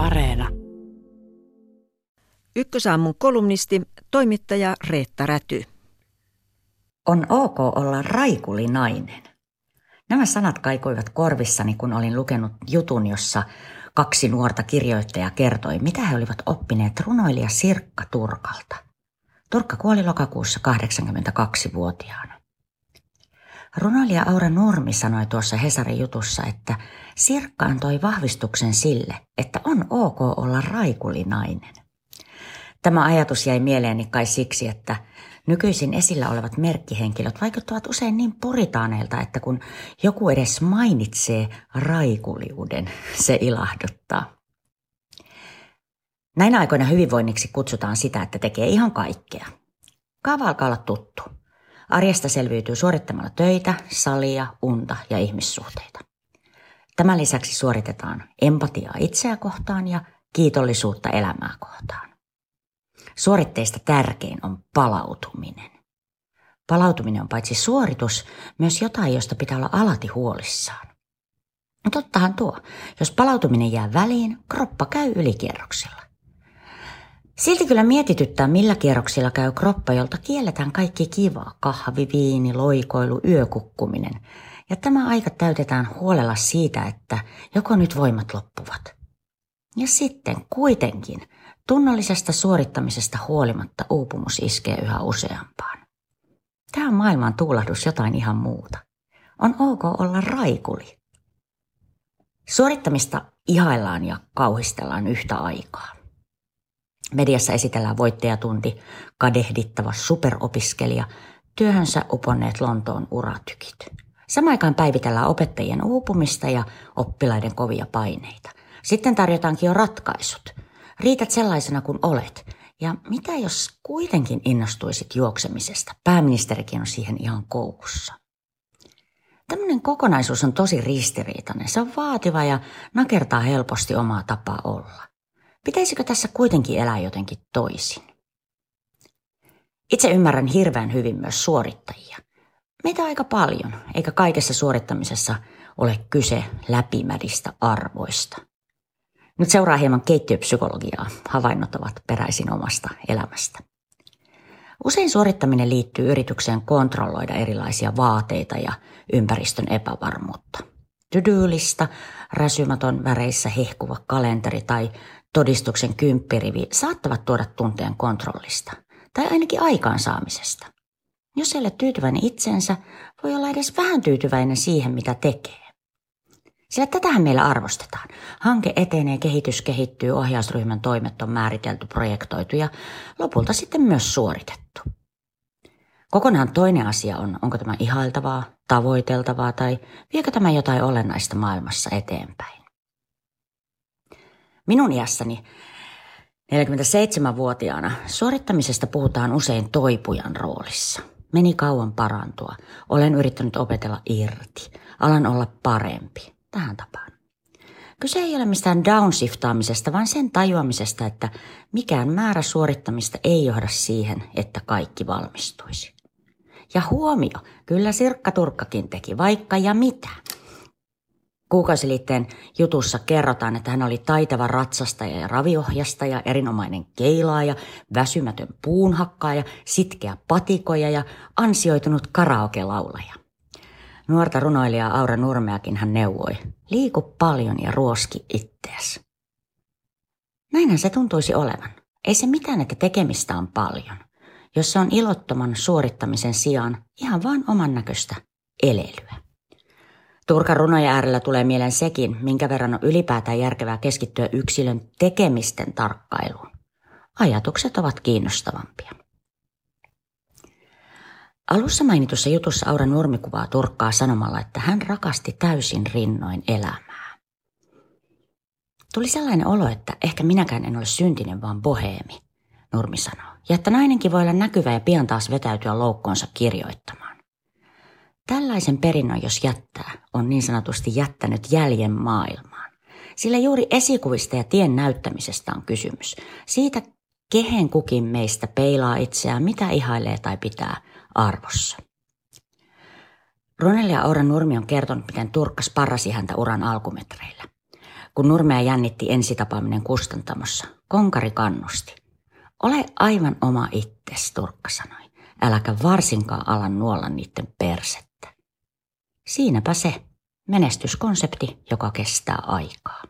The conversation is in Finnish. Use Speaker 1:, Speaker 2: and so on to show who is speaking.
Speaker 1: Areena.
Speaker 2: Ykkösaamun kolumnisti, toimittaja Reetta Räty.
Speaker 3: On ok olla raikulinainen. Nämä sanat kaikuivat korvissani, kun olin lukenut jutun, jossa kaksi nuorta kirjoittajaa kertoi, mitä he olivat oppineet runoilija Sirkka Turkalta. Turkka kuoli lokakuussa 82-vuotiaana. Runoilija Aura Nurmi sanoi tuossa Hesarin jutussa, että Sirkka antoi vahvistuksen sille, että on ok olla raikulinainen. Tämä ajatus jäi mieleeni kai siksi, että nykyisin esillä olevat merkkihenkilöt vaikuttavat usein niin puritaaneilta, että kun joku edes mainitsee raikuliuden, se ilahduttaa. Näinä aikoina hyvinvoinniksi kutsutaan sitä, että tekee ihan kaikkea. Kaava alkaa olla tuttu. Arjesta selviytyy suorittamalla töitä, salia, unta ja ihmissuhteita. Tämän lisäksi suoritetaan empatiaa itseä kohtaan ja kiitollisuutta elämää kohtaan. Suoritteista tärkein on palautuminen. Palautuminen on paitsi suoritus, myös jotain, josta pitää olla alati huolissaan. Tottahan tuo. Jos palautuminen jää väliin, kroppa käy ylikierroksilla. Silti kyllä mietityttää, millä kierroksilla käy kroppa, jolta kielletään kaikki kiva, kahvi, viini, loikoilu, yökukkuminen. Ja tämä aika täytetään huolella siitä, että joko nyt voimat loppuvat. Ja sitten kuitenkin tunnollisesta suorittamisesta huolimatta uupumus iskee yhä useampaan. Tämä maailman tuulahdus jotain ihan muuta. On ok olla raikuli. Suorittamista ihaillaan ja kauhistellaan yhtä aikaa. Mediassa esitellään voittajatunti, kadehdittava superopiskelija, työhönsä uponneet Lontoon uratykit. Samaan aikaan päivitellään opettajien uupumista ja oppilaiden kovia paineita. Sitten tarjotaankin jo ratkaisut. Riität sellaisena kuin olet. Ja mitä jos kuitenkin innostuisit juoksemisesta? Pääministerikin on siihen ihan koukussa. Tämmöinen kokonaisuus on tosi ristiriitainen. Se on vaativa ja nakertaa helposti omaa tapaa olla. Pitäisikö tässä kuitenkin elää jotenkin toisin? Itse ymmärrän hirveän hyvin myös suorittajia. Meitä aika paljon, eikä kaikessa suorittamisessa ole kyse läpimädistä arvoista. Nyt seuraa hieman keittiöpsykologiaa. Havainnot ovat peräisin omasta elämästä. Usein suorittaminen liittyy yritykseen kontrolloida erilaisia vaateita ja ympäristön epävarmuutta. Tydyylistä, räsymäton väreissä hehkuva kalenteri tai todistuksen kymppirivi saattavat tuoda tunteen kontrollista tai ainakin aikaansaamisesta. Jos ei ole tyytyväinen itsensä, voi olla edes vähän tyytyväinen siihen, mitä tekee. Sillä tätähän meillä arvostetaan. Hanke etenee, kehitys kehittyy, ohjausryhmän toimet on määritelty, projektoitu ja lopulta sitten myös suoritettu. Kokonaan toinen asia on, onko tämä ihailtavaa, tavoiteltavaa tai viekö tämä jotain olennaista maailmassa eteenpäin. Minun iässäni 47-vuotiaana suorittamisesta puhutaan usein toipujan roolissa. Meni kauan parantua. Olen yrittänyt opetella irti. Alan olla parempi. Tähän tapaan. Kyse ei ole mistään downshiftaamisesta, vaan sen tajuamisesta, että mikään määrä suorittamista ei johda siihen, että kaikki valmistuisi. Ja huomio, kyllä Sirkka Turkkakin teki vaikka ja mitä. Kuukausiliitteen jutussa kerrotaan, että hän oli taitava ratsastaja ja raviohjastaja, erinomainen keilaaja, väsymätön puunhakkaaja, sitkeä patikoja ja ansioitunut karaoke-laulaja. Nuorta runoilijaa Aura Nurmeakin hän neuvoi, liiku paljon ja ruoski ittees. Näinhän se tuntuisi olevan. Ei se mitään, että tekemistä on paljon, jos se on ilottoman suorittamisen sijaan ihan vain oman näköistä elelyä. Turkan runojen äärellä tulee mieleen sekin, minkä verran on ylipäätään järkevää keskittyä yksilön tekemisten tarkkailuun. Ajatukset ovat kiinnostavampia. Alussa mainitussa jutussa Aura Nurmi kuvaa Turkkaa sanomalla, että hän rakasti täysin rinnoin elämää. Tuli sellainen olo, että ehkä minäkään en ole syntinen, vaan boheemi, Nurmi sanoo. Ja että nainenkin voi olla näkyvä ja pian taas vetäytyä loukkoonsa kirjoittamaan. Tällaisen perinnön, jos jättää, on niin sanotusti jättänyt jäljen maailmaan. Sillä juuri esikuvista ja tien näyttämisestä on kysymys. Siitä, kehen kukin meistä peilaa itseään, mitä ihailee tai pitää arvossa. Ronelli ja Aura Nurmi on kertonut, miten Turkka sparrasi häntä uran alkumetreillä. Kun Nurmea jännitti ensitapaaminen kustantamossa, konkari kannusti. Ole aivan oma itses, Turkka sanoi. Äläkä varsinkaan ala nuolla niiden persettä. Siinäpä se menestyskonsepti, joka kestää aikaa.